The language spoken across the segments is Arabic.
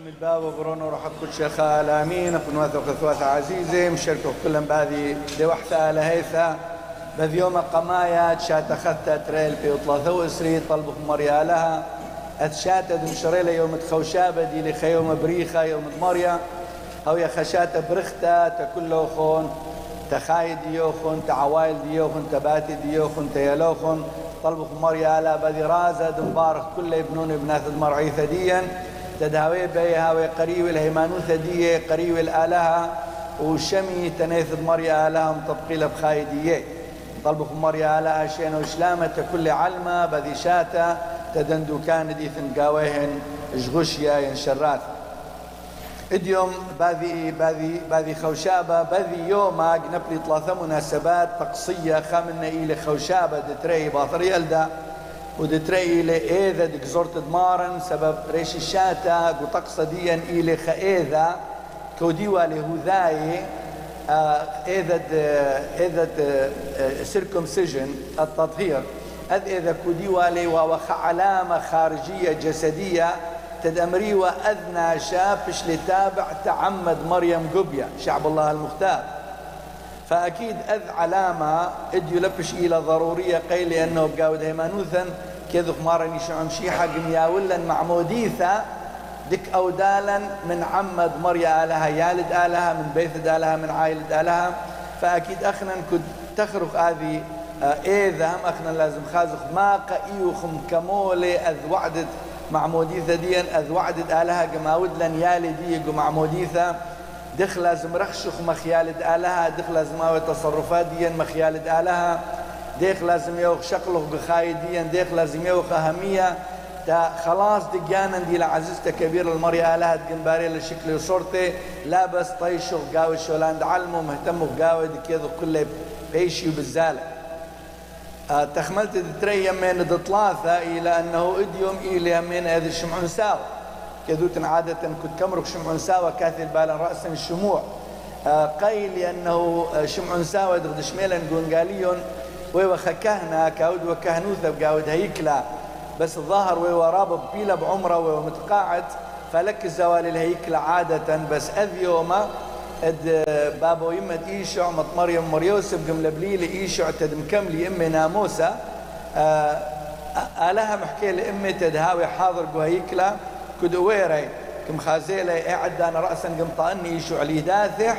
بسم الباب وبرون وروح كل شيخ الأمين اكون واثق ثواثة عزيزة مشاركة كلهم بهذه دي وحدة لهيثة بذ يوم قمايا شات أخذت تريل في اطلاثة واسري طلبك مريا لها. اتشات مشريلة يوم تخوشابة دي لخيوم بريخة يوم مريا أو يا خشات برختا تكل خون تخاي ديوخن تعوايل ديوخن تباتي ديوخن تيلوخن طلبك مريا لا بذي رازة مبارك كل ابنون ابنات المرعيثة ديا تداوي بيها وقريب الهيمانو ثدية قريب الآلهة وشمي تنيث مريا آلهة مطبقيلة بخايدية طلبك مريا آلهة شين وشلامة كل علمة بذي شاتا تدندو كان ديثن قاويهن جغشيا ينشرات اديوم باذي باذي باذي خوشابة باذي يوم نبلي ثلاثة مناسبات طقسيه خامنا إلى خوشابة دتري باطري الدا ودتري إلى إذا دك زرت دمارن سبب ريش الشاتا وطقسة ديا إلى خإذا كوديوا لهذاي إذا إذا سيركمسيجن التطهير أذ إذا كوديوا لي وخ علامة خارجية جسدية تدمري وأذنى شافش لتابع تعمد مريم قبيا شعب الله المختار. فأكيد أذ علامة اديو لبش إلى ضرورية قيل لأنه بقاود هيمانوثا كذو خمارني شو عمشي حق مياولا معموديثا دك أودالا من عمد مريا آلها يالد آلها من بيت آلها من عائلة آلها. فأكيد أخنا كنت تخرق هذه إذا هم أخنا لازم خازخ ما قئيوخم كمولي أذ وعدت معموديثة ديا أذ وعدت آلها قماود لن يالي دي معموديثة دخ لازم رخشخ مخيالد آلها دخ لازم أوي تصرفات ديا مخيالد آلها ديخ لازم يوخ شقلخ بخايديا ديخ لازم يوخ أهمية. تا خلاص دقانا دي لعزيزتا كبير المريا لها تقنباري لشكل وصورتي لا بس طيشو قاوي شولان علمو مهتمو قاوي دكيذو كله بيشي وبالزالة. آه تخملت تري من دطلاثة إلى أنه إديوم إلى من هذا الشمعون ساوى كذوت عادة كنت كمرك شمعون ساوى كاثل بالا رأسا الشموع. آه قيل أنه شمعون ساوى دغد شميلا قنقاليون ويوخا كهنة كاود وكهنوثة بقاود هيكلا. بس الظاهر ويوراب بيلا بعمره ومتقاعد فلك الزوال الهيكلة عادة. بس أذ يوما اد بابو يمة إيشع مط مريم مريوسف قم لبليل إيشع تد مكملي إمي ناموسة. آه آلها محكي لإمي تدهاوي حاضر قهيكلا كد ويري كم خازيلة اعد أنا رأسا قم طاني إيشع لي داثح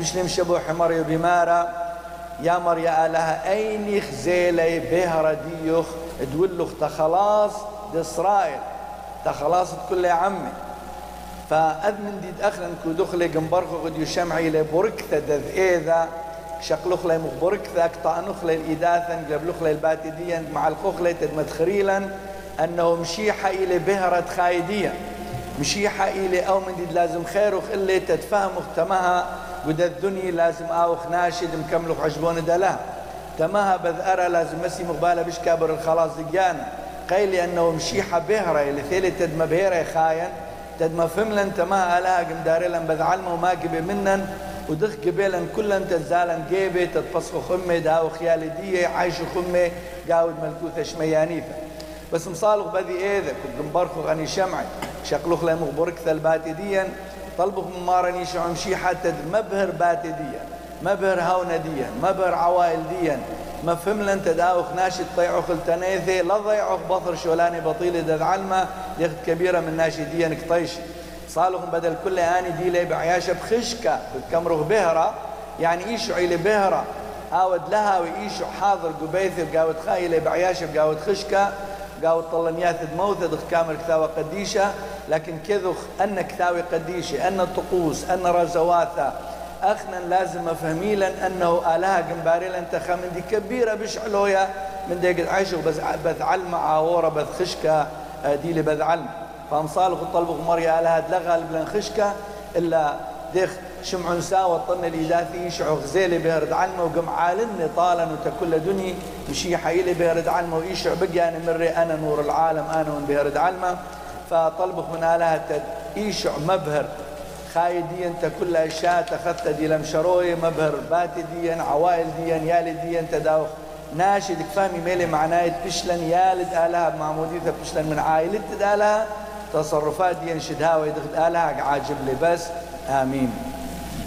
بش نمشبو حمر بمارة. يا مريا آلها أين خزيلي بهرة ديوخ؟ تولخ تخلاص دي إسرائيل. تخلاص كل يا عمي. فأذن ديد أخلا كو دخلي قنبرخو قد يشمعي لي بركثة دذ إيذا. شقلخ لي مخبركثة اكطانخ لي الإداثا قبلخ لي الباتديا مع الخوخ لي تدمتخريلا أنه مشيحة إلي بهرة خايدية مشيحة إلي أو من لازم خيرخ إلي تتفهمخ تمها قد الدنيا لازم آوخ ناشد مكملخ عجبون دلها تمها بذ أرى لازم مسي مقبالة بش كابر الخلاص دقيانا قيل أنه مشيحة بهرة اللي ثيلي تدم بهرة خاين تدم فملن قم داريلا بذ علمه وما قبي منن ودخ قبيلا كلن تزالا قيبي تتفسخ خمي داو خيالي دي عايشو خمي قاود ملكوثة شميانيفة. بس مصالغ بذي ايذا كنت مبرخو غني شمعي. شقلوخ لي مخبرك ثلباتي ديا طلبك ممارني شعم شيحة تد مبهر باتي ديا مبهر هاونا ديا مبهر عوائل ديا. ما فهم لن تداوخ ناشد طيعوخ التنيثي لا ضيعوخ بطر شولاني بطيل دذ علمة يخد كبيرة من ناشديا نكطيشي صالهم بدل كل آني دي لي بعياشة بخشكة بكمرغ بهرة. يعني إيشو عيلي بهرة. هاود لها وإيشو حاضر قبيثي بقاود خايلي بعياشة بقاود خشكة. قاود طلنيات موثة دخ كامر كثاوة قديشة لكن كذخ أن كثاوي قديشة أن الطقوس أن رزواثة أخنا لازم أفهميلا أنه آلهة قنباريلا انتخى من دي كبيرة بشعلويا من دي عيشوا بس بث علم عاورة بث خشكة دي اللي علم. فامصالك الطلب مريا آلهة لغى بلن خشكة إلا ديخ شمعون ساوى طن الإداثي يشعو غزيلي بهرد علمه وقم عالني طالا وتكل دني. مشي حيلي بهرد علمه ويشعو بقى أنا مري. أنا نور العالم أنا من بهرد علمه فطلبك من آلهة يشعو مبهر. خايديا انت كل أشياء تخذت دي لمشروي مبهر. باتي ديا عوائل ديا يالي ديا تداوخ. ناشد فهمي ميلي معناه بشلن. يالد آلها معمودية بشلن من عائلة آلها. تصرفات ينشدها ويدخل آلها عاجب لي بس. آمين.